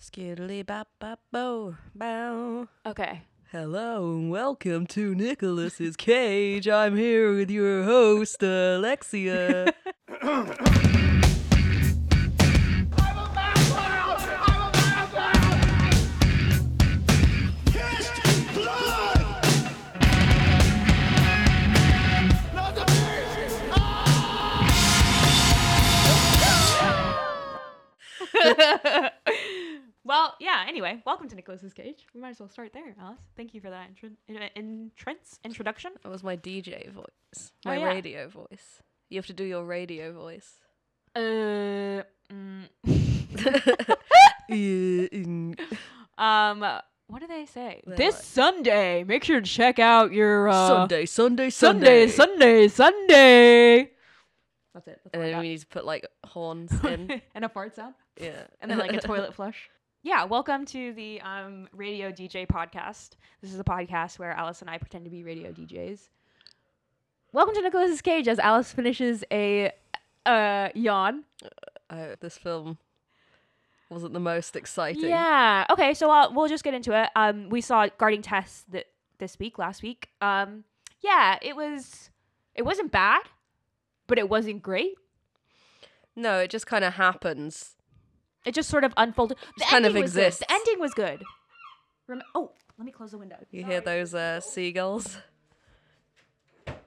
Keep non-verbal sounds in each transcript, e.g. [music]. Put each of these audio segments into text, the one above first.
Skiddly bop bop bo bow. Okay. Hello and welcome to Nicholas's Cage. I'm here with your host, Alexia. [laughs] Anyway, welcome to Nicholas's Cage. We might as well start there, Alice. Thank you for that intro- in- entrance introduction. that was my DJ voice, Oh, my yeah. radio voice. You have to do your radio voice. Uh, mm. [laughs] [laughs] Um, what do they say? They're this like- Sunday, make sure to check out your uh, Sunday, Sunday, Sunday, Sunday. Sunday, Sunday. That's it. That's And then we need to put like horns [laughs] in. and a fart sound. yeah. and then like a toilet flush. Yeah, welcome to the um, Radio DJ podcast. This is a podcast where Alice and I pretend to be radio DJs. Welcome to Nicholas's Cage as Alice finishes a uh, yawn. Uh, this film wasn't the most exciting. Yeah. Okay, so uh, we'll just get into it. Um, we saw Guarding Tess th- this week, last week. Um, yeah, it was. It wasn't bad, but it wasn't great. No, it just kind of happens. It just sort of unfolded. The Just kind of ending was good. exists. The ending was good. Rem- oh, let me close the window. You hear those uh, seagulls?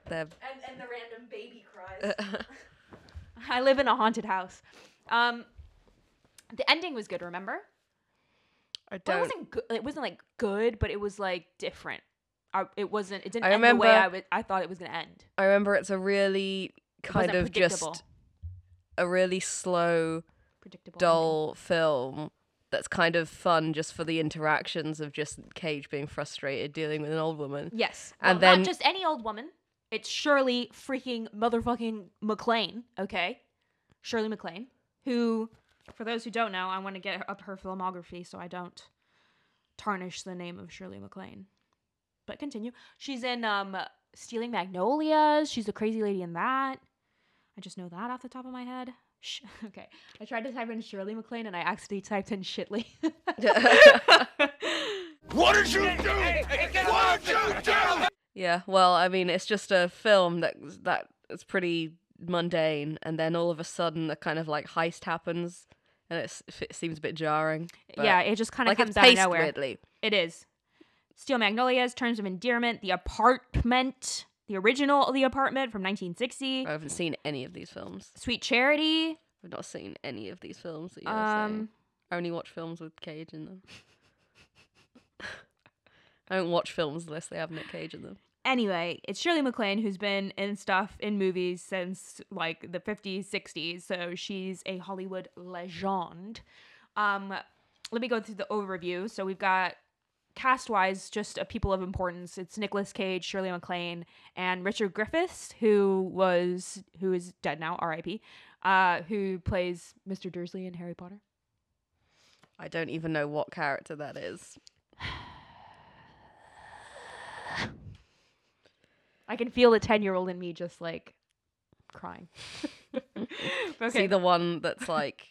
They're and, and the random baby cries. [laughs] I live in a haunted house. Um, the ending was good. Remember? I Well, it wasn't good. It wasn't like good, but it was like different. I, it wasn't. It didn't I end the way I, remember- would, I thought it was gonna end. I remember it's a really kind of just a really slow, Predictable. ending. dull film that's kind of fun just for the interactions of just Cage being frustrated dealing with an old woman. Yes, And well, then- not just any old woman. It's Shirley freaking motherfucking MacLaine. Okay, Shirley MacLaine, who, for those who don't know, I want to get up her filmography so I don't tarnish the name of Shirley MacLaine. But continue. She's in um Stealing Magnolias. She's the crazy lady in that. I just know that off the top of my head. Sh- [laughs] okay, I tried to type in Shirley MacLaine and I accidentally typed in Shitley. [laughs] [laughs] What did you do? What did you do? Yeah, well, I mean, it's just a film that that is pretty mundane, and then all of a sudden, a kind of like heist happens, and it's, it seems a bit jarring. yeah, it just kind of like comes out of nowhere. weirdly. It is. Steel Magnolias, Terms of Endearment, The Apartment, the original The Apartment from 1960, I haven't seen any of these films. Sweet Charity. I've not seen any of these films that you're Um. I only watch films with Cage in them. [laughs] I don't watch films unless they have Nick Cage in them. anyway, it's Shirley MacLaine who's been in stuff in movies since like the 50s, 60s. So she's a Hollywood legend. Um, let me go through the overview. So we've got cast wise just a people of importance. It's Nicolas Cage, Shirley MacLaine, and Richard Griffiths, who was who is dead now, R.I.P. Uh, who plays Mr. Dursley in Harry Potter. I don't even know what character that is. I can feel the 10 year old in me just like crying. [laughs] okay. See the one that's like,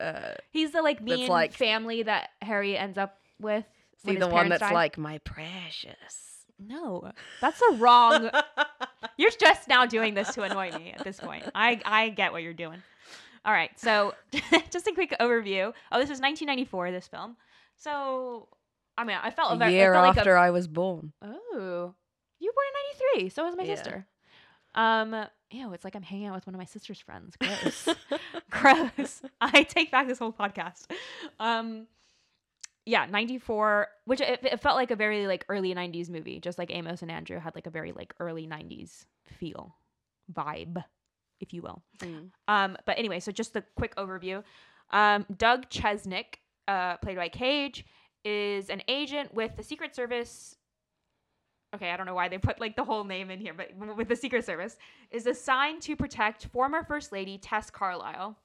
uh, He's the like mean like- family that Harry ends up with. See the one that's die. like my precious. no, that's a wrong. [laughs] you're just now doing this to annoy me at this point. I I get what you're doing. All right, so [laughs] just a quick overview. Oh, this was 1994. This film. So I mean, I felt a ve- it year felt like a- after I was born. Oh, you were born in '93. So was my Yeah. sister. Um, ew, it's like I'm hanging out with one of my sister's friends. Gross. [laughs] Gross. I take back this whole podcast. Um, yeah, '94, which it, it felt like a very like early '90s movie, just like Amos and Andrew had like a very like early '90s feel, vibe, if you will. Mm. Um, but anyway, so just a quick overview. Um, Doug Chesnic, uh, played by Cage, is an agent with the Secret Service. Okay, I don't know why they put like the whole name in here, but with the Secret Service, is assigned to protect former First Lady Tess Carlisle,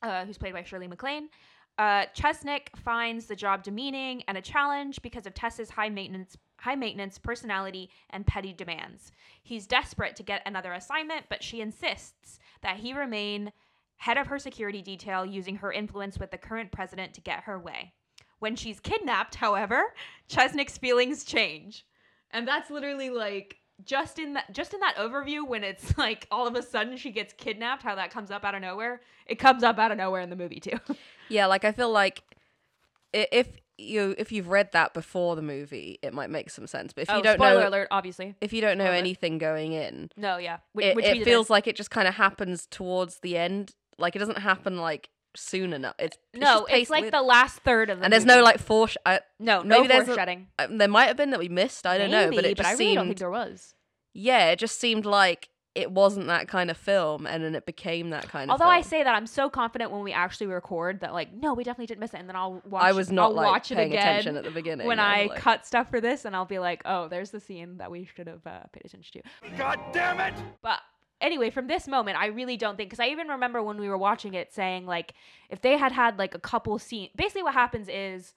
uh, who's played by Shirley MacLaine. Uh, Chesnic finds the job demeaning and a challenge because of Tess's high maintenance, high maintenance personality and petty demands. He's desperate to get another assignment, but she insists that he remain head of her security detail using her influence with the current president to get her way. When she's kidnapped, however, Chesnic's feelings change. And that's literally like just in that just in that overview when it's [laughs] like all of a sudden she gets kidnapped, how that comes up out of nowhere. It comes up out of nowhere in the movie too. [laughs] Yeah, like I feel like if you if you've read that before the movie, it might make some sense. But if oh, you don't spoiler know alert, obviously. if you don't know Spoiler. anything going in, No, yeah. Which, it, which it feels didn't. like it just kind of happens towards the end. Like it doesn't happen like soon enough. It's, it's no, just it's like weird. the last third of the and there's no like foresh. I, no no maybe there's a- foreshadowing. uh, there might have been that we missed. I don't know, but Maybe, it just I really seemed. don't think there was. yeah, it just seemed like it wasn't that kind of film, and then it became that kind of. Although I say that, I'm so confident when we actually record that, like, no, we definitely didn't miss it, and then I'll watch. I was not I'll like watch it paying again attention at the beginning when I I like- cut stuff for this, and I'll be like, oh, there's the scene that we should have uh, paid attention to. God damn it! But anyway, from this moment, I really don't think because I even remember when we were watching it saying like if they had had like a couple scenes, basically what happens is.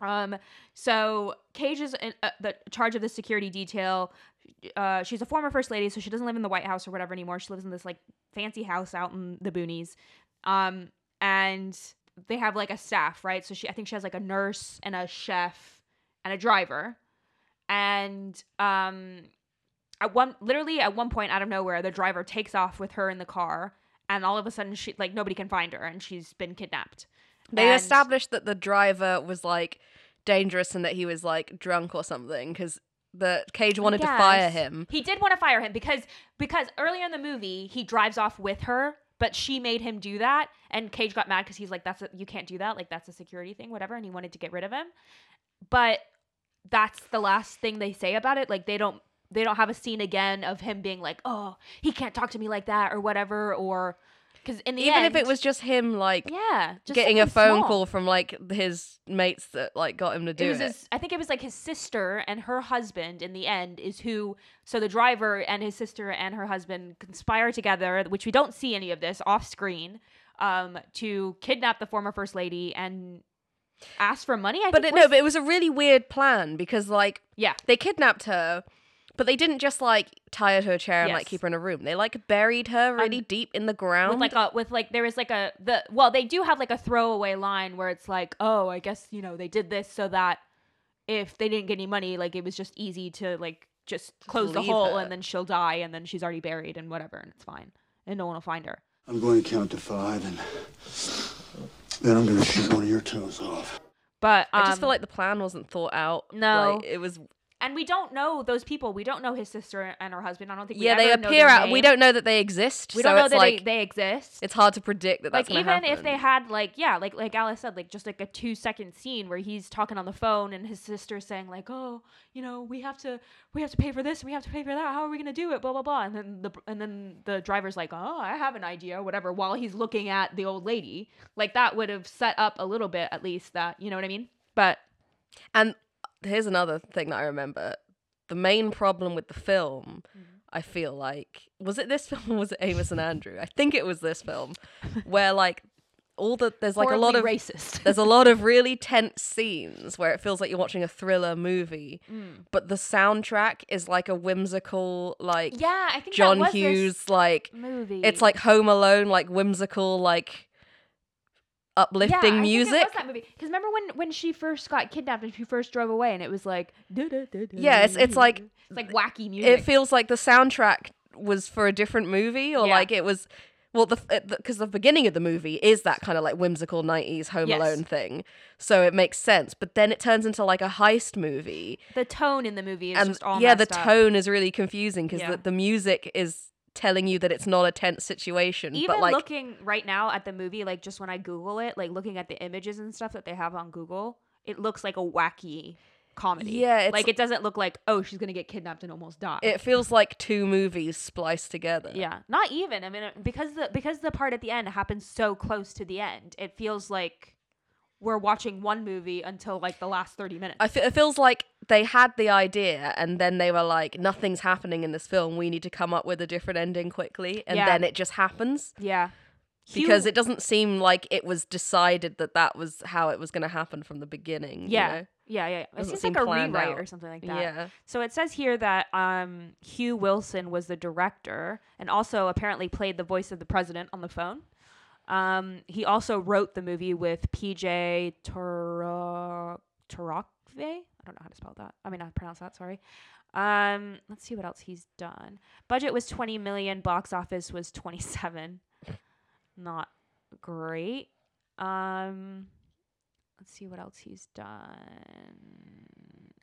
Um, so Cage is in, uh, the charge of the security detail. Uh, she's a former first lady, so she doesn't live in the White House or whatever anymore. She lives in this like fancy house out in the boonies. Um, and they have like a staff, right? So she, I think she has like a nurse and a chef and a driver. And um, at one literally at one point out of nowhere the driver takes off with her in the car and all of a sudden she like nobody can find her and she's been kidnapped. They And- established that the driver was like dangerous and that he was like drunk or something because the cage wanted to fire him. he did want to fire him because because earlier in the movie he drives off with her but she made him do that and cage got mad because he's like that's a, you can't do that like that's a security thing whatever and he wanted to get rid of him. But that's the last thing they say about it. Like they don't they don't have a scene again of him being like oh he can't talk to me like that or whatever or because in the Even end, if it was just him like yeah just getting a phone small. call from like his mates that like got him to do it it. his, I think it was like his sister and her husband in the end is who so the driver and his sister and her husband conspire together which we don't see any of this off screen um to kidnap the former first lady and ask for money I but think it, no, but it was a really weird plan because like yeah they kidnapped her, but they didn't just like tie her to a chair and like Yes. keep her in a room. They like buried her really Um, deep in the ground. with like a with like there was like a the well they do have like a throwaway line where it's like oh I guess you know they did this so that if they didn't get any money like it was just easy to like just close the leave hole her. and then she'll die and then she's already buried and whatever and it's fine and no one will find her I'm going to count to five, and then I'm going to shoot one of your toes off. but um, I just feel like the plan wasn't thought out. no. like, it was. And we don't know those people. We don't know his sister and her husband. I don't think we Yeah, they appear out. We don't know that they exist. we so don't know it's that like they, they exist. it's hard to predict that like even if they had like yeah like like alice said like just like a two second scene where he's talking on the phone and his sister's saying like oh you know we have to we have to pay for this and we have to pay for that. How are we gonna do it? Blah blah blah. And then the and then the driver's like oh i have an idea whatever while he's looking at the old lady. Like that would have set up a little bit at least that you know what i mean? But And here's another thing that I remember. The main problem with the film, Mm-hmm. I feel like, was it this [laughs] film or was it Amos and Andrew? I think it was this film, where like all the there's like a lot of racist there's a lot of [laughs] really tense scenes where it feels like you're watching a thriller movie, Mm. but the soundtrack is like a whimsical like yeah i think John that was this Hughes like movie it's like Home Alone like whimsical like uplifting yeah, I think music. it was that movie. Because remember when when she first got kidnapped and she first drove away, and it was like Yeah, it's- it's like- it's like wacky music. it feels like the soundtrack was for a different movie or Yeah. like it was well the because the, beginning of the movie is that kind of like whimsical 90s home Yes. alone thing so it makes sense but then it turns into like a heist movie the tone in the movie is and just all yeah the up. tone is really confusing because Yeah. the, the music is telling you that it's not a tense situation Even but like looking right now at the movie, like just when I Google it, like looking at the images and stuff that they have on Google, it looks like a wacky comedy. Yeah, it's- like it doesn't look like oh she's gonna get kidnapped and almost die. it feels like two movies spliced together Yeah, not even. I mean, because the because the part at the end happens so close to the end, it feels like we're watching one movie until like the last thirty minutes. I it feels like they had the idea and then they were like, nothing's happening in this film. We need to come up with a different ending quickly. And Yeah. then it just happens yeah, because Hugh- it doesn't seem like it was decided that that was how it was going to happen from the beginning. you yeah, know? yeah, yeah. It Doesn't seems seem like a rewrite out. or something like that. Yeah. So it says here that um, Hugh Wilson was the director and also apparently played the voice of the president on the phone. Um, he also wrote the movie with PJ Tor- Torokvei. I don't know how to spell that. I mean, to pronounce that. Sorry. Um, let's see what else he's done. Budget was 20 million. Box office was 27. [laughs] Not great. Um, let's see what else he's done.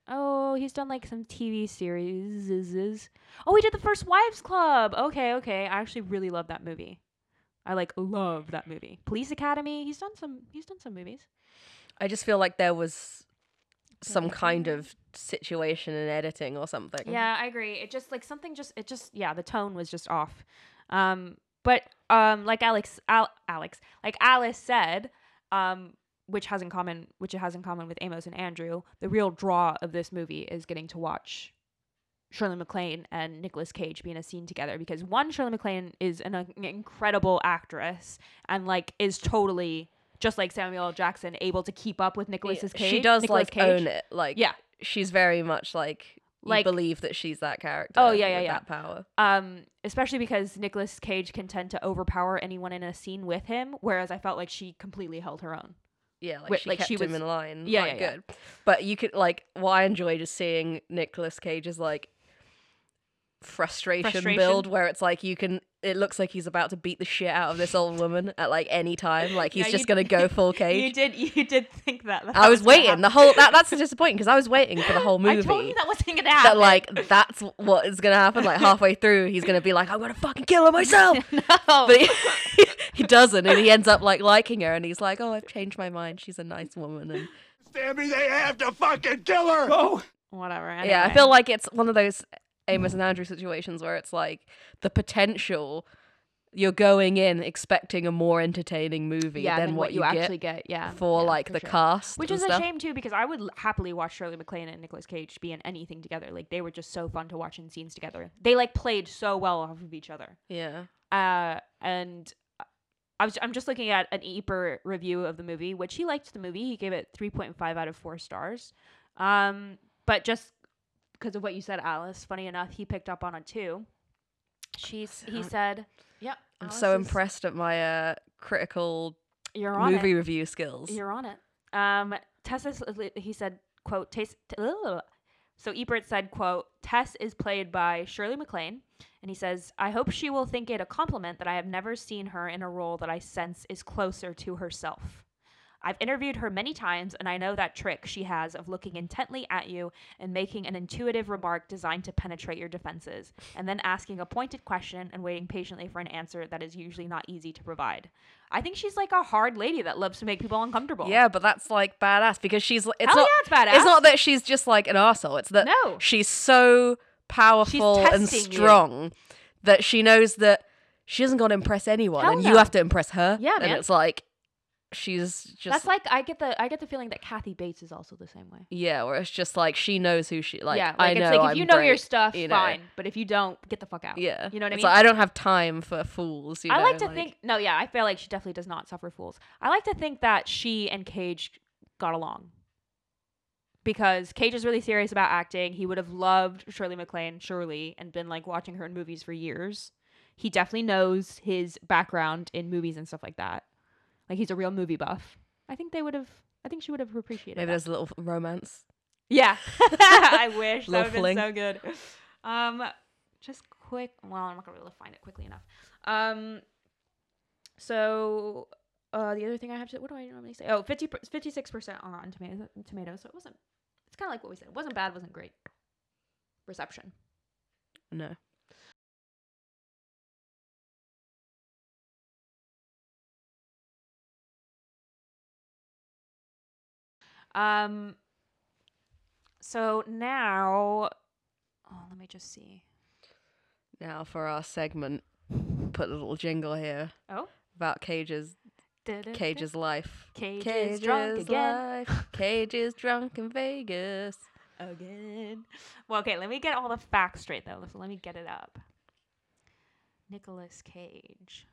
Oh, he's done like some TV series. Oh, he did the First Wives Club. Okay, okay. I actually really love that movie. I like love that movie. Police Academy. He's done some. He's done some movies. I just feel like there was some kind of situation in editing or something. Yeah, I agree. It just like something just it just yeah, the tone was just off. Um but um like Alex Al- Alex, like Alice said, um which has in common which it has in common with Amos and Andrew, the real draw of this movie is getting to watch Shirley MacLaine and Nicolas Cage be in a scene together because one Shirley MacLaine is an, uh, incredible actress and like is totally just like Samuel L. Jackson able to keep up with Nicolas's Cage. She does Nicolas like Cage. own it. Like Yeah. she's very much like you Like- believe that she's that character. Oh, yeah, yeah, with yeah. That power. um especially because Nicolas Cage can tend to overpower anyone in a scene with him whereas I felt like she completely held her own. Yeah, like Wait, she like, kept she him was- in line. Yeah, like, yeah, yeah. good. But you could like what I enjoy just seeing Nicolas Cage's like frustration, Frustration? build where it's like you can it looks like he's about to beat the shit out of this old woman at like any time. Like he's Yeah, just gonna go full [laughs] cage. You did you did think that. that I was gonna waiting the whole that that's disappointing because I was waiting for the whole movie. [laughs] I told you that wasn't gonna happen. that like that's what is gonna happen. Like halfway through, he's gonna be like, "I'm gonna fucking kill her myself," [laughs] no. but he, he doesn't, and he ends up like liking her, and he's like, "Oh, I've changed my mind. She's a nice woman." And Damn me, they have to fucking kill her! Oh! Whatever. yeah, I feel like it's one of those Amos and Andrew situations where it's like the potential. You're going in expecting a more entertaining movie yeah, than, what, you, get actually get. Yeah, for yeah, like for the sure. cast, Which is a shame too, because I would happily watch Shirley MacLaine and Nicolas Cage be in anything together. Like they were just so fun to watch in scenes together. They like played so well off of each other. Yeah, Uh, and I was I'm just looking at an Ebert review of the movie, which he liked the movie. He gave it 3.5 out of four stars. Um, but just because of what you said, Alice, funny enough, he picked up on it too. She's he said, "Yep, I'm Alice so is- impressed at my uh, critical You're on movie it. review skills. You're on it." Um, Tessa, he said, "quote Taste." T- ugh. so Ebert said, "quote Tess is played by Shirley MacLaine." And he says, I hope she will think it a compliment that I have never seen her in a role that I sense is closer to herself. I've interviewed her many times, and I know that trick she has of looking intently at you and making an intuitive remark designed to penetrate your defenses, and then asking a pointed question and waiting patiently for an answer that is usually not easy to provide. I think she's like a hard lady that loves to make people uncomfortable. Yeah, but that's like badass because she's it's Hell not yeah, it's badass. it's not that she's just like an arsehole. It's that No. she's so powerful and testing you. strong that she knows that she isn't going to impress anyone, Hell and no. you have to impress her. Yeah, and man. it's like she's just That's like I get the I get the feeling that Kathy Bates is also the same way. yeah, where it's just like she knows who she like. yeah, I like know it's like if I'm you know your stuff, you know. fine. But if you don't, get the fuck out. Yeah, You know what I mean? Like, I don't have time for fools. You I know, like to think no, yeah, I feel like she definitely does not suffer fools. I like to think that she and Cage got along. Because Cage is really serious about acting. He would have loved Shirley MacLaine, surely, and been like watching her in movies for years. He definitely knows his background in movies and stuff like that. Like he's a real movie buff. I think they would have I think she would have appreciated maybe that. there's a little romance. Yeah. [laughs] [laughs] I wish. That would have been so good. Um just quick well, I'm not gonna be able to find it quickly enough. Um so uh the other thing I have to what do I normally say? Oh, 50 56% on Rotten Tomatoes, tomatoes. So it wasn't it's kind of like what we said. It wasn't bad, wasn't great. Reception. No. Um so now oh, let me just see. Now for our segment, put a little jingle here Oh. about Cage's Cage's life. Cage is drunk again. life. [laughs] Cage is drunk in Vegas. again. Well, okay, let me get all the facts straight though. So let me get it up. Nicholas Cage,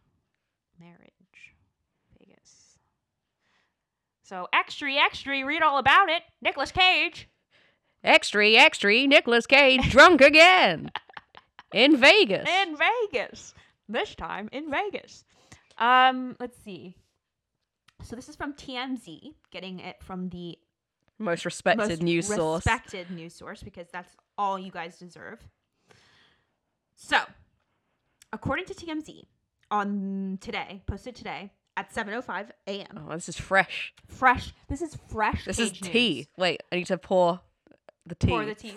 marriage. So extra, extra, read all about it. Nicolas Cage. Extra, extra, Nicolas Cage drunk again [laughs] in Vegas. in Vegas. This time in Vegas. Um, let's see. So this is from TMZ, getting it from the Most respected most news source. respected news source because that's all you guys deserve. So, according to TMZ, on today, posted today at 7:05 a.m. Oh, this is fresh. Fresh. This is fresh. This is page news. tea. Wait, I need to pour the tea. Pour the tea.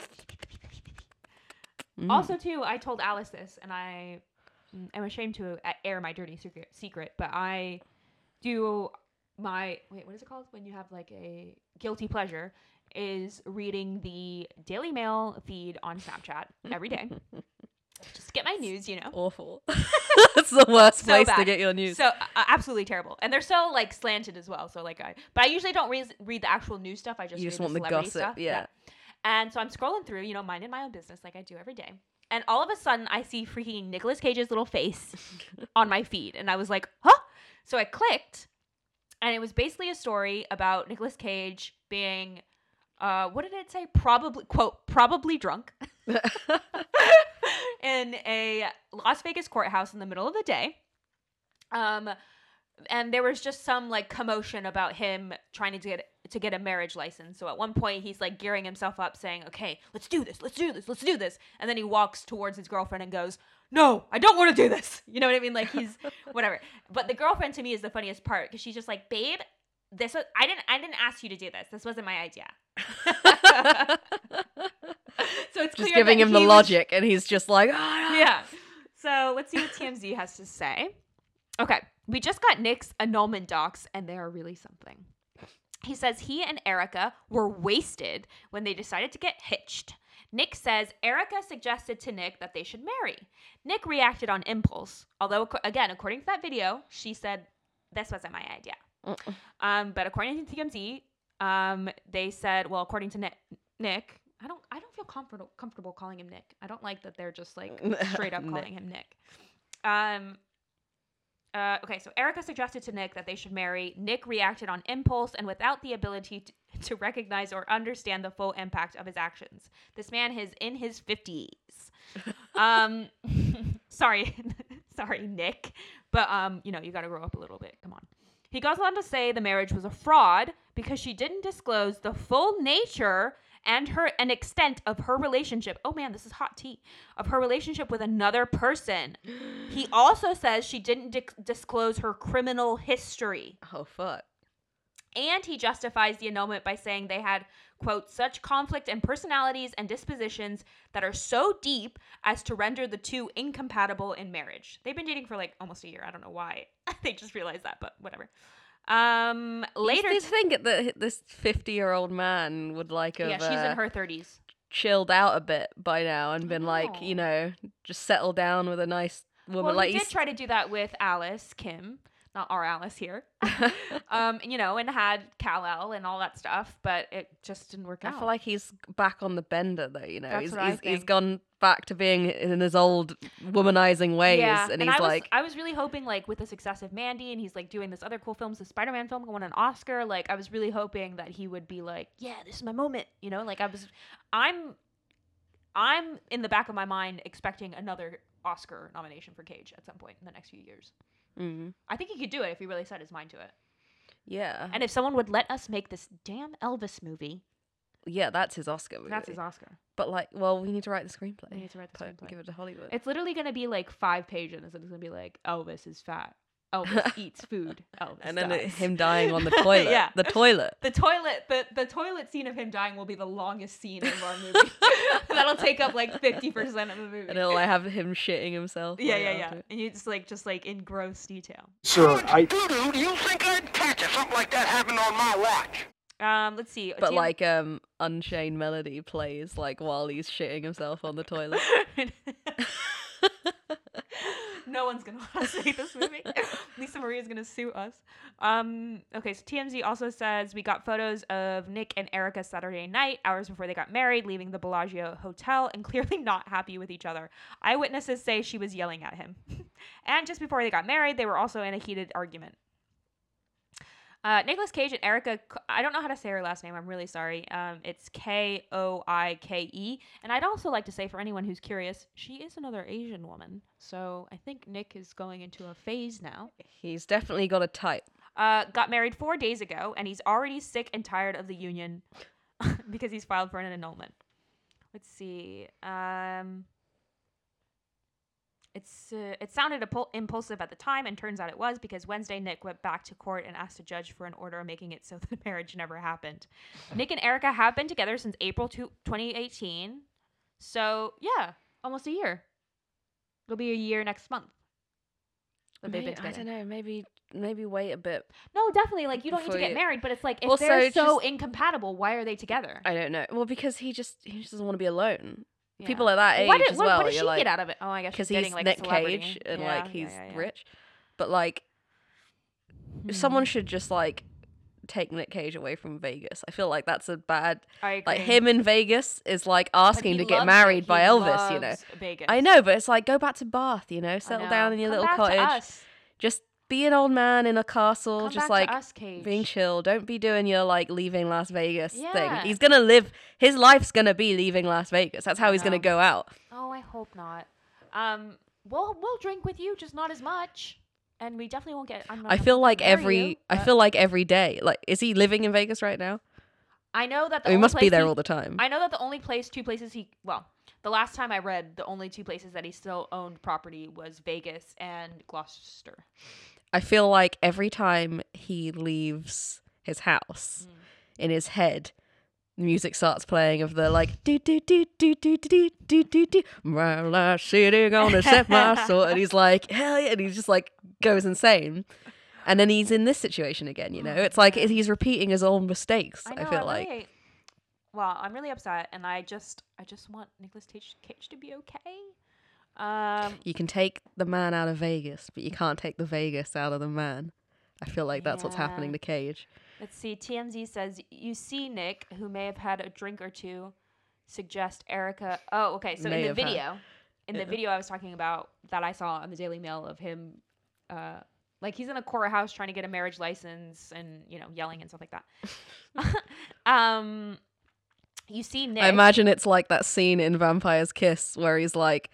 Mm. Also, too, I told Alice this, and I am ashamed to air my dirty secret. Secret, but I do my wait. What is it called when you have like a guilty pleasure? Is reading the Daily Mail feed on Snapchat every day. [laughs] Just get my news, you know. awful. [laughs] That's the worst So place to get your news. So uh, absolutely terrible, and they're so like slanted as well. So like I, but I usually don't read read the actual news stuff. I just You read just want the celebrity gossip, stuff. yeah. And so I'm scrolling through, you know, minding my own business like I do every day. And all of a sudden, I see freaking Nicolas Cage's little face [laughs] on my feed, and I was like, "Huh!" So I clicked, and it was basically a story about Nicolas Cage being, uh, what did it say? Probably quote probably drunk [laughs] [laughs] in a Las Vegas courthouse in the middle of the day. Um, and there was just some like commotion about him trying to get to get a marriage license. So at one point he's like gearing himself up, saying, "Okay, let's do this, let's do this, let's do this," and then he walks towards his girlfriend and goes, "No, I don't want to do this." [laughs] You know what I mean? Like he's [laughs] whatever. But the girlfriend to me is the funniest part because she's just like, "Babe." This was I didn't I didn't ask you to do this. This wasn't my idea. so it's just clear giving him the he was- logic, and he's just like, "Ah, yeah. So let's see what TMZ has to say. Okay, we just got Nick's annulment docs, and they are really something. He says he and Erica were wasted when they decided to get hitched. Nick says Erica suggested to Nick that they should marry. Nick reacted on impulse, although, again, according to that video, she said, This wasn't my idea. Um, but according to TMZ, um, they said, well, according to Nick, Nick, I don't, I don't feel comfortable comfortable calling him Nick. I don't like that they're just like [laughs] straight up calling him Nick. Um. Uh, okay, so Erica suggested to Nick that they should marry. Nick reacted on impulse and without the ability to, to recognize or understand the full impact of his actions. This man is in his 50s. [laughs] um, [laughs] sorry, sorry, Nick, but um, you know, you got to grow up a little bit. Come on. He goes on to say the marriage was a fraud because she didn't disclose the full nature and her and extent of her relationship. Oh man, this is hot tea. Of her relationship with another person. [gasps] He also says she didn't dic- disclose her criminal history. oh fuck." And he justifies the annulment by saying they had, quote, such conflict in personalities and dispositions that are so deep as to render the two incompatible in marriage. They've been dating for like almost a year. I don't know why. [laughs] they just realized that, but whatever. Um, later, you think that this fifty-year-old man would like have yeah, she's uh, in her 30s. chilled out a bit by now and been like, you know. know, just settle down with a nice woman. Well, like he did try to do that with Alice Kim, not our Alice here. [laughs] um, you know, and had Kal-El and all that stuff, but it just didn't work I out. I feel like he's back on the bender though. You know, That's he's he's, he's gone back to being in his old womanizing ways, and, he's I was, like, I was really hoping like with the success of Mandy, and he's like doing this other cool films, the Spider-Man film won an Oscar. Like I was really hoping that he would be like, yeah, this is my moment. You know, like I was, I'm, I'm in the back of my mind expecting another Oscar nomination for Cage at some point in the next few years. Mm, I think he could do it if he really set his mind to it. yeah, And if someone would let us make this damn Elvis movie, yeah, that's his Oscar movie. that's his Oscar. But like, well, we need to write the screenplay. We need to write the Put- screenplay. Give it to Hollywood. It's literally gonna be like five pages, and it's gonna be like Elvis is fat. Elvis eats food. Elvis [laughs] and then it, dies. him dying on the [laughs] toilet. Yeah. the toilet. The toilet, the the toilet scene of him dying will be the longest scene in our movie. [laughs] That'll take up like fifty percent of the movie. And it'll like have him shitting himself. yeah, right yeah, yeah. it. And you just like just like in gross detail. Sir, I. Doo-doo, do you think I'd catch if something like that happened on my watch? Um, let's see. But TM like, um, Unchained Melody plays like while he's shitting himself on the toilet. No one's gonna [laughs] want to see this movie. [laughs] Lisa Marie is gonna sue us. Um, okay, so TMZ also says we got photos of Nick and Erica Saturday night, hours before they got married, leaving the Bellagio hotel and clearly [laughs] not happy with each other. Eyewitnesses say she was yelling at him. and just before they got married, they were also in a heated argument. Uh, Nicolas Cage and Erica. I don't know how to say her last name. I'm really sorry. Um, it's K O I K E. And I'd also like to say, for anyone who's curious, she is another Asian woman. So I think Nick is going into a phase now. He's definitely got a type. Uh, got married four days ago, and he's already sick and tired of the union [laughs] because he's filed for an annulment. Let's see. Um, it's uh, it sounded impul- impulsive at the time, and turns out it was because Wednesday Nick went back to court and asked a judge for an order making it so [laughs] the marriage never happened. Nick and Erica have been together since April two- 2018, so yeah, almost a year. It'll be a year next month. That they've May- been I don't know. Maybe maybe wait a bit. No, definitely. Like you don't need to get you- married, but it's like if Also, they're so just- incompatible, why are they together? I don't know. Well, because he just he just doesn't want to be alone. People Yeah. at that age What, did, as what, well. what you're she like, get out of it? Oh, I guess because he's getting like Nick. Cage and Yeah, like he's yeah, rich. But like, Hmm. someone should just like take Nick Cage away from Vegas. I feel like that's a bad. Like him in Vegas is like asking to get married by Elvis. You know. Vegas. I know, but it's like go back to Bath. You know, settle know. down in your Come little cottage. us. Just be an old man in a castle. Come just like us, being chill. Don't be doing your like leaving Las Vegas Yeah. thing. He's gonna live. His life's gonna be leaving Las Vegas. That's how I he's gonna go out. Oh, I hope not. Um, we'll we'll drink with you, just not as much, and we definitely won't get. I feel like every. you, I feel like every day. Like, is he living in Vegas right now? I know that the he only must be there he- all the time. I know that the only place, two places he, well, the last time I read, the only two places that he still owned property was Vegas and Gloucester. I feel like every time he leaves his house, Mm. in his head, the music starts playing of the like do do do do do do do do do while I'm sitting on a set my [laughs] soul, and he's like hell yeah, and he just like goes insane. And then he's in this situation again, you know. It's like he's repeating his old mistakes. I, I feel I like really, well, I'm really upset, and I just, I just want Nicolas Cage, Cage to be okay. Um, you can take the man out of Vegas, but you can't take the Vegas out of the man. I feel like that's what's happening Yeah. to Cage. Let's see. TMZ says you see Nick, who may have had a drink or two, suggest Erica. Oh, okay. So May in the have had. video, in the Yeah. video I was talking about that I saw on the Daily Mail of him, uh, like he's in a courthouse trying to get a marriage license and you know yelling and stuff like that. [laughs] [laughs] um, you see Nick. I imagine it's like that scene in Vampire's Kiss where he's like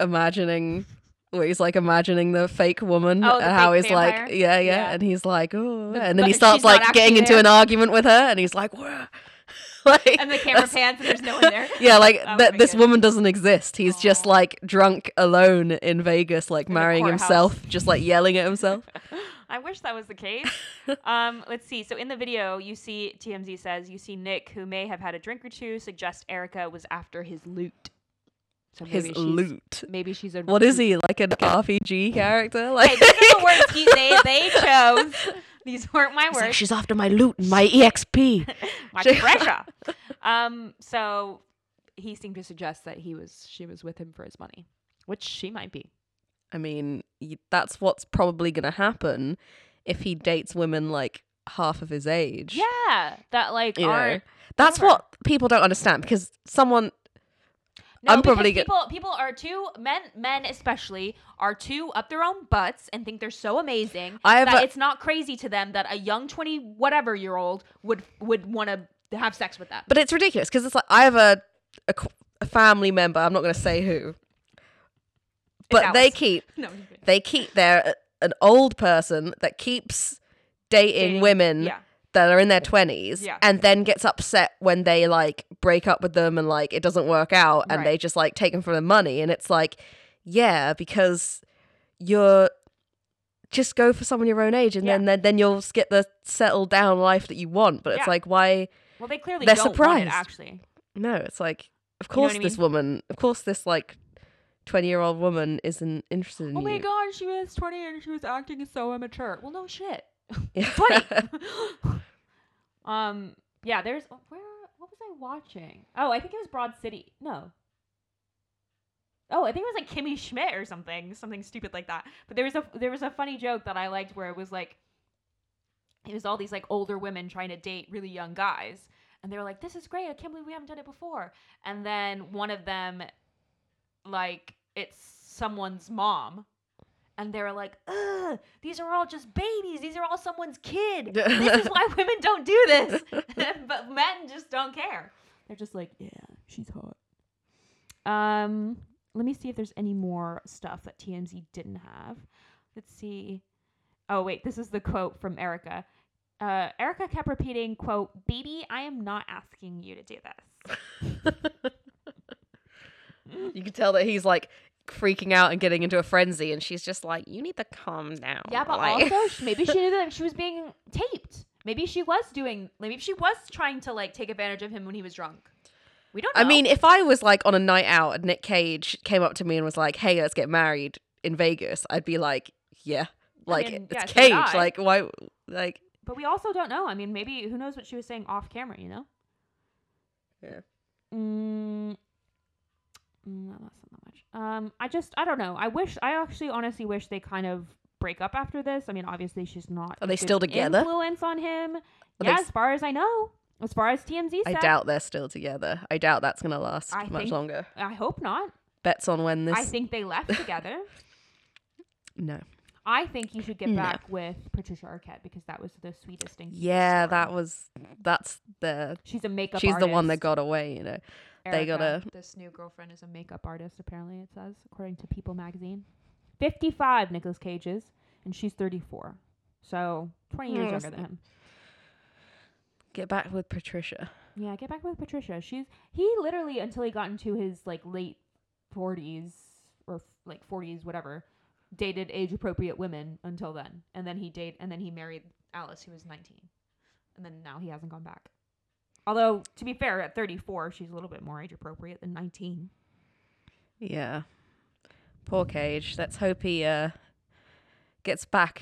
imagining where he's like imagining the fake woman Oh, the and how fake he's like yeah, yeah Yeah. and he's like oh The- and then he starts like getting into there. an argument with her and he's like "Whoa." [laughs] like and the camera pans and there's no one there. [laughs] yeah like That th- this good. woman doesn't exist he's just like drunk alone in Vegas like In marrying himself just like yelling at himself [laughs] I wish that was the case. um, let's see. So in the video, you see TMZ says you see Nick, who may have had a drink or two, suggest Erica was after his loot. So his she's- loot Maybe she's a. what is he [laughs] like an RPG character like Hey, these are the words he, they they [laughs] chose. These weren't my He's like, words. she's after my loot and my exp [laughs] my treasure. um. So he seemed to suggest that he was she was with him for his money, which she might be. I mean, that's what's probably going to happen if he dates women like half of his age. Yeah, that like You know, aren't. that's what people don't understand because someone No, I'm probably people people are too men men especially are too up their own butts and think they're so amazing I have that a- it's not crazy to them that a young twenty whatever year old would would want to have sex with them. but it's ridiculous because it's like I have a, a a family member. I'm not going to say who, but they keep [laughs] no, I'm just kidding. they keep they're uh, an old person that keeps dating, Dating- women yeah. That are in their 20s Yeah. and then gets upset when they like break up with them and like it doesn't work out and Right. they just like take them for the money and it's like yeah because you're just go for someone your own age and Yeah. then, then then you'll get the settled down life that you want but it's Yeah. like why Well, they clearly They're surprised. it actually. no it's like of You know course this mean? woman of course this like 20 year old woman isn't interested in Oh you my god, she was twenty and she was acting so immature. Well, no shit. 20. [laughs] um, yeah, there's where what was I watching? Oh, I think it was Broad City. No. Oh, I think it was like Kimmy Schmidt or something, something stupid like that. But there was a there was a funny joke that I liked where it was like it was all these like older women trying to date really young guys. And they were like, This is great, I can't believe we haven't done it before. And then one of them like it's someone's mom and they're like, "Ugh, these are all just babies. These are all someone's kid. [laughs] this is why women don't do this." [laughs] but men just don't care. They're just like, "Yeah, she's hot." Um, let me see if there's any more stuff that TMZ didn't have. Let's see. Oh wait, this is the quote from Erica. Uh, Erica kept repeating, "quote Baby, I am not asking you to do this." [laughs] you can tell that he's like freaking out and getting into a frenzy, and she's just like, "You need to calm down." Yeah, but like- also [laughs] maybe she knew that she was being taped. Maybe she was doing. Maybe she was trying to like take advantage of him when he was drunk. We don't. Know. I mean, if I was like on a night out and Nick Cage came up to me and was like, "Hey, let's get married in Vegas," I'd be like, "Yeah." I Like mean, it's yeah, so Cage. I. Like why? Like but we also don't know. I mean, maybe who knows what she was saying off camera? You know. Yeah. Mm, no, that's not that much. Um, I just I don't know. I wish I actually honestly wish they kind of break up after this. I mean, obviously she's not. Are they still together? Influence on him. Are yeah, they as far as I know, as far as TMZ I doubt they're still together. I doubt that's gonna last I much think- longer. I hope not. Bets on when this. I think they left together. [laughs] no. I think you should get No. back with Patricia Arquette because that was the sweetest thing. Yeah, that was. That's the. She's a makeup. She's the one that got away. You know. They gotta- This new girlfriend is a makeup artist. Apparently, it says according to People magazine. Fifty-five, Nicolas Cage is, and she's thirty-four, so twenty years Mm, younger than him. Get back with Patricia. Yeah, get back with Patricia. She's he literally until he got into his like late forties or like forties, whatever, dated age appropriate women until then, and then he date and then he married Alice, who was nineteen, and then now he hasn't gone back. Although to be fair, at thirty four, she's a little bit more age appropriate than nineteen. Yeah. Poor Cage. Let's hope he uh gets back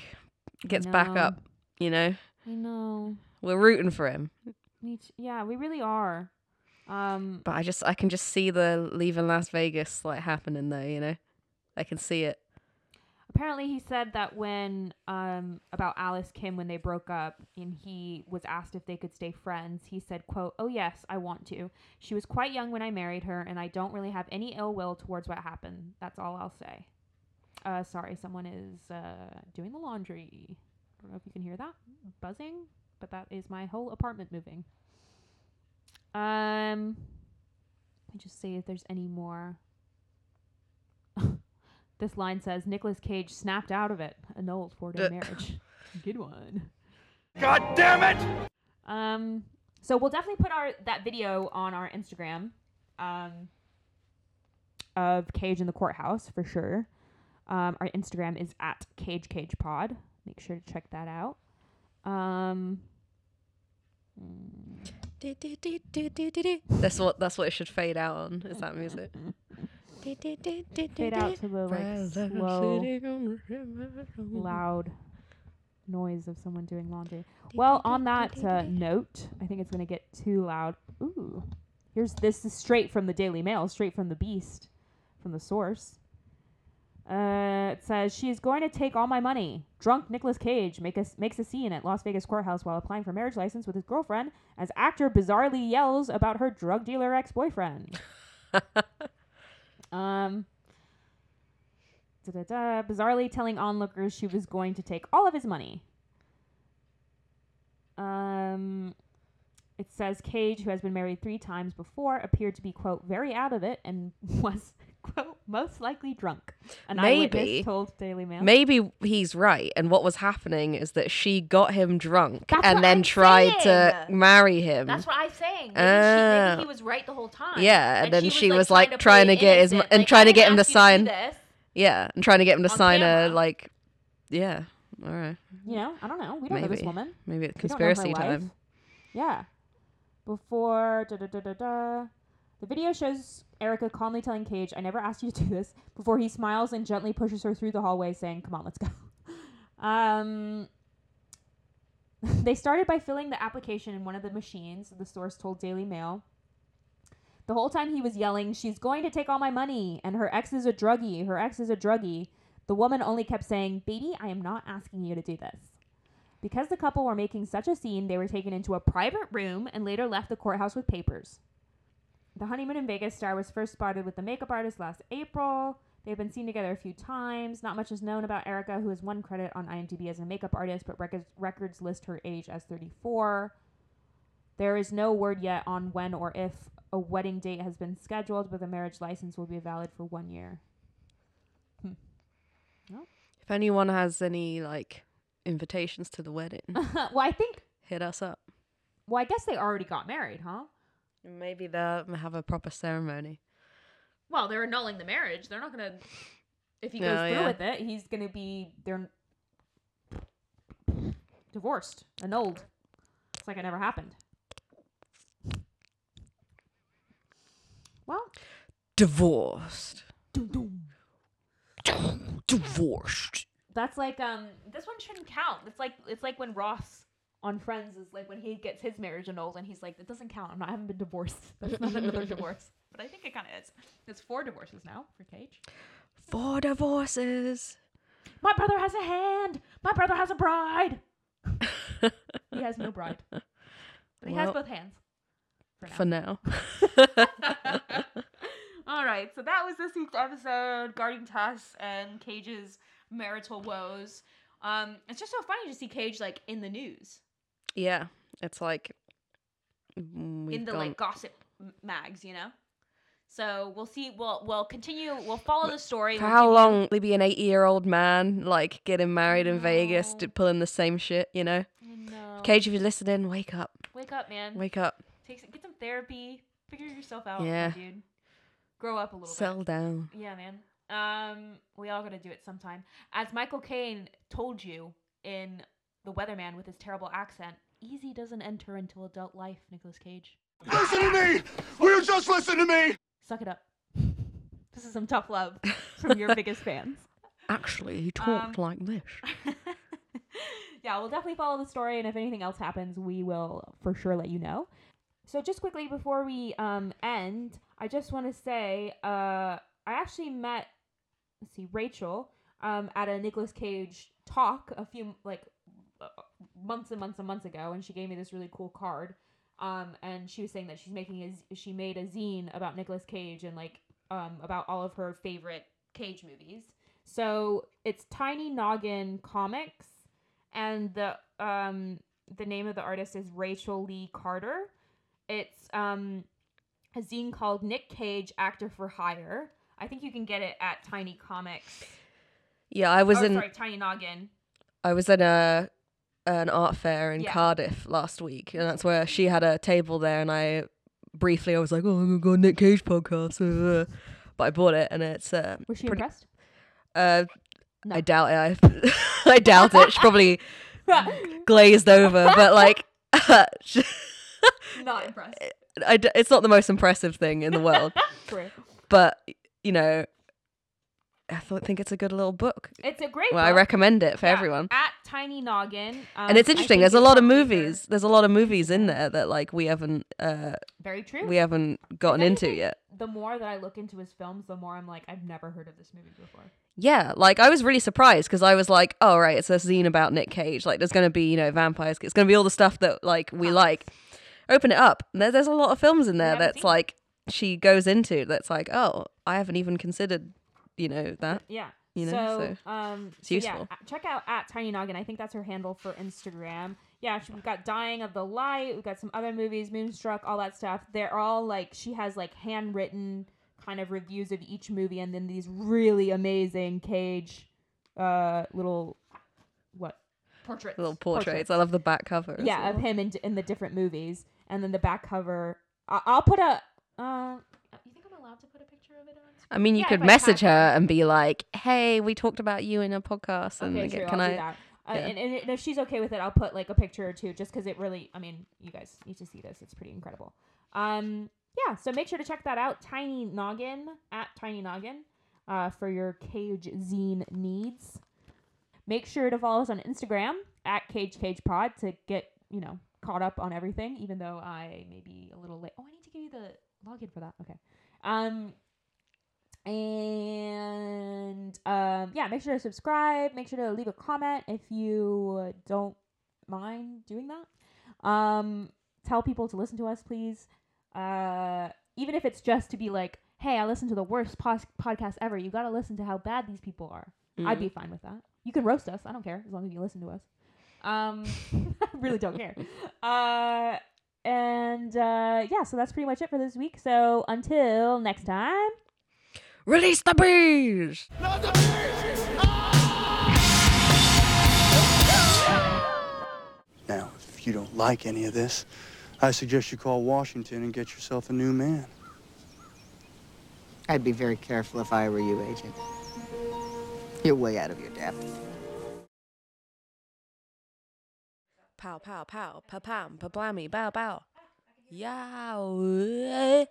gets back up, you know. I know. We're rooting for him. Me t- yeah, we really are. Um, But I just I can just see the leaving Las Vegas like happening there, you know. I can see it. Apparently he said that when um about Alice Kim when they broke up and he was asked if they could stay friends, he said, "quote Oh yes, I want to. She was quite young when I married her, and I don't really have any ill will towards what happened. That's all I'll say." Uh, sorry, someone is uh doing the laundry. I don't know if you can hear that buzzing, but that is my whole apartment moving. Um, let me just see if there's any more. [laughs] This line says Nicolas Cage snapped out of it, annulled four day Uh. marriage. [laughs] Good one. God damn it! Um, so we'll definitely put our that video on our Instagram, um, of Cage in the courthouse for sure. Um, our Instagram is at Cage Cage Pod. Make sure to check that out. Um, That's what that's what it should fade out on, is that music. [laughs] fade out to the like slow, loud noise of someone doing laundry. Well, on that uh, note, I think it's going to get too loud. Ooh. Here's this is straight from the Daily Mail, straight from the Beast, from the source. Uh, it says she is going to take all my money. Drunk Nicolas Cage make a, makes a scene at Las Vegas courthouse while applying for marriage license with his girlfriend as actor bizarrely yells about her drug dealer ex-boyfriend. [laughs] um, da-da-da, bizarrely telling onlookers she was going to take all of his money. Um, it says Cage, who has been married three times before, appeared to be quote very out of it and [laughs] was quote most likely drunk. An Maybe. eyewitness told Daily Mail. Maybe he's right, and what was happening is that she got him drunk That's and then I'm tried to marry him. That's what I'm saying. Maybe, Ah. she, maybe he was right the whole time. Yeah, and then she was, like, to trying to get his- and like, trying to get him to ask you do sign- this. yeah, and trying to get him to sign a like, yeah, all right, You know, I don't know. We don't know this woman. maybe it's We don't know her conspiracy time. Yeah. Before da da da da da. The video shows Erica calmly telling Cage, I never asked you to do this, before he smiles and gently pushes her through the hallway, saying, Come on, let's go. [laughs] um [laughs] they started by filling the application in one of the machines, the source told Daily Mail. The whole time he was yelling, She's going to take all my money, and her ex is a druggie, her ex is a druggie. The woman only kept saying, Baby, I am not asking you to do this. Because the couple were making such a scene, they were taken into a private room and later left the courthouse with papers. The honeymoon in Vegas star was first spotted with the makeup artist last April. They've been seen together a few times. Not much is known about Erica, who has one credit on IMDb as a makeup artist, but records, records list her age as 34. There is no word yet on when or if a wedding date has been scheduled, but the marriage license will be valid for one year. Hmm. If anyone has any like invitations to the wedding, [laughs] well, I think. hit us up. Well, I guess they already got married, huh? Maybe they'll have a proper ceremony. Well, they're annulling the marriage. They're not gonna. If he No, goes through yeah. with it, he's gonna be they're divorced, annulled. It's like it never happened. Well, Divorced. Divorced. that's like um. This one shouldn't count. It's like it's like when Ross on Friends is like when he gets his marriage annulled and he's like, "It doesn't count. I'm not. I haven't been divorced. [laughs] That's not another [laughs] divorce." But I think it kind of is. It's four divorces now for Cage. Four divorces. My brother has a hand. My brother has a bride. [laughs] he has no bride, but he has both hands. For now. For now. All right, so that was this week's episode, guarding Tuss and Cage's marital woes. Um, it's just so funny to see Cage like in the news, yeah. It's like mm, in the gone- like gossip mags, you know. So we'll see. We'll we'll continue. We'll follow the story. For We'll how long will be an 80 year old man, like getting married in Vegas, to pulling the same shit, you know? Know. Cage, if you're listening, wake up. wake up, man. Wake up. Take some, get some therapy. Figure yourself out, Yeah. dude. Grow up a little bit. Down. Yeah, man. Um, we all gotta do it sometime. As Michael Caine told you in The Weatherman with his terrible accent, easy doesn't enter into adult life, Nicolas Cage. Listen to me! Will you just listen to me? Suck it up. This is some tough love from your biggest fans. [laughs] Actually, he talked Um, like this. [laughs] yeah, we'll definitely follow the story, and if anything else happens, we will for sure let you know. So, just quickly before we um, end, I just want to say uh, I actually met, let's see, Rachel um, at a Nicolas Cage talk a few like months and months and months ago, and she gave me this really cool card. Um, and she was saying that she's making a she made a zine about Nicolas Cage and like um, about all of her favorite Cage movies. So it's Tiny Noggin Comics, and the um the name of the artist is Rachel Lee Carter. It's um a zine called Nick Cage Actor for Hire. I think you can get it at Tiny Comics. Yeah, I was oh, in sorry, Tiny Noggin. I was in a an art fair in Yeah. Cardiff last week, and that's where she had a table there, and I briefly I was like, oh, I'm gonna go on Nick Cage podcast, [laughs] but I bought it, and it's uh, Was she pretty- impressed? uh No. I doubt it. I, [laughs] I doubt it. She probably [laughs] glazed over, but like, Not impressed. I it's not the most impressive thing in the world, but you know, I thought think it's a good little book. It's a great. Well, I recommend it for Yeah, everyone. At Tiny Noggin. Um, and it's interesting. There's a lot of movies. There's a lot of movies in there that like we haven't uh Very true. we haven't gotten into yet. The more that I look into his films, the more I'm like, I've never heard of this movie before. Yeah, like I was really surprised because I was like, oh right, it's a zine about Nick Cage. Like there's gonna be you know vampires. It's gonna be all the stuff that like we like. Open it up. There, there's a lot of films in there that's like she goes into. That's like, oh, I haven't even considered, you know that. Yeah. You know, so, so um, it's so yeah, useful. a- check out at Tiny Noggin. I think that's her handle for Instagram. Yeah, she- we've got Dying of the Light. We've got some other movies, Moonstruck, all that stuff. They're all like she has like handwritten kind of reviews of each movie, and then these really amazing Cage, uh, little what portraits, Little portraits. I love the back cover. as yeah, of him in in the different movies, and then the back cover. I- I'll put a. Uh, you think I'm allowed to put a picture of it on? I mean, you Yeah, could message her and be like, "Hey, we talked about you in a podcast, and Okay, true. can I'll I?" do that. Uh, yeah. and, and if she's okay with it, I'll put like a picture or two, just because it really. I mean, you guys need to see this. It's pretty incredible. Um, yeah. So make sure to check that out. Tiny Noggin at Tiny Noggin, uh, for your Cage zine needs. Make sure to follow us on Instagram at Cage Cage Pod to get you know caught up on everything. Even though I may be a little late. Oh, I need to give you the login for that. Okay. Um, and um, yeah, make sure to subscribe. Make sure to leave a comment if you don't mind doing that. Um, tell people to listen to us, please. Uh, even if it's just to be like, hey, I listened to the worst pos- podcast ever. You got to listen to how bad these people are. I'd be fine with that. You can roast us. I don't care as long as you listen to us. Um, [laughs] I really don't care. [laughs] Uh, and uh, yeah, so that's pretty much it for this week. So until next time. Release the bees! Now, if you don't like any of this, I suggest you call Washington and get yourself a new man. I'd be very careful if I were you, Agent. You're way out of your depth. Pow, pow, pow, pa pam, pa blammy, bow, bow. Yow.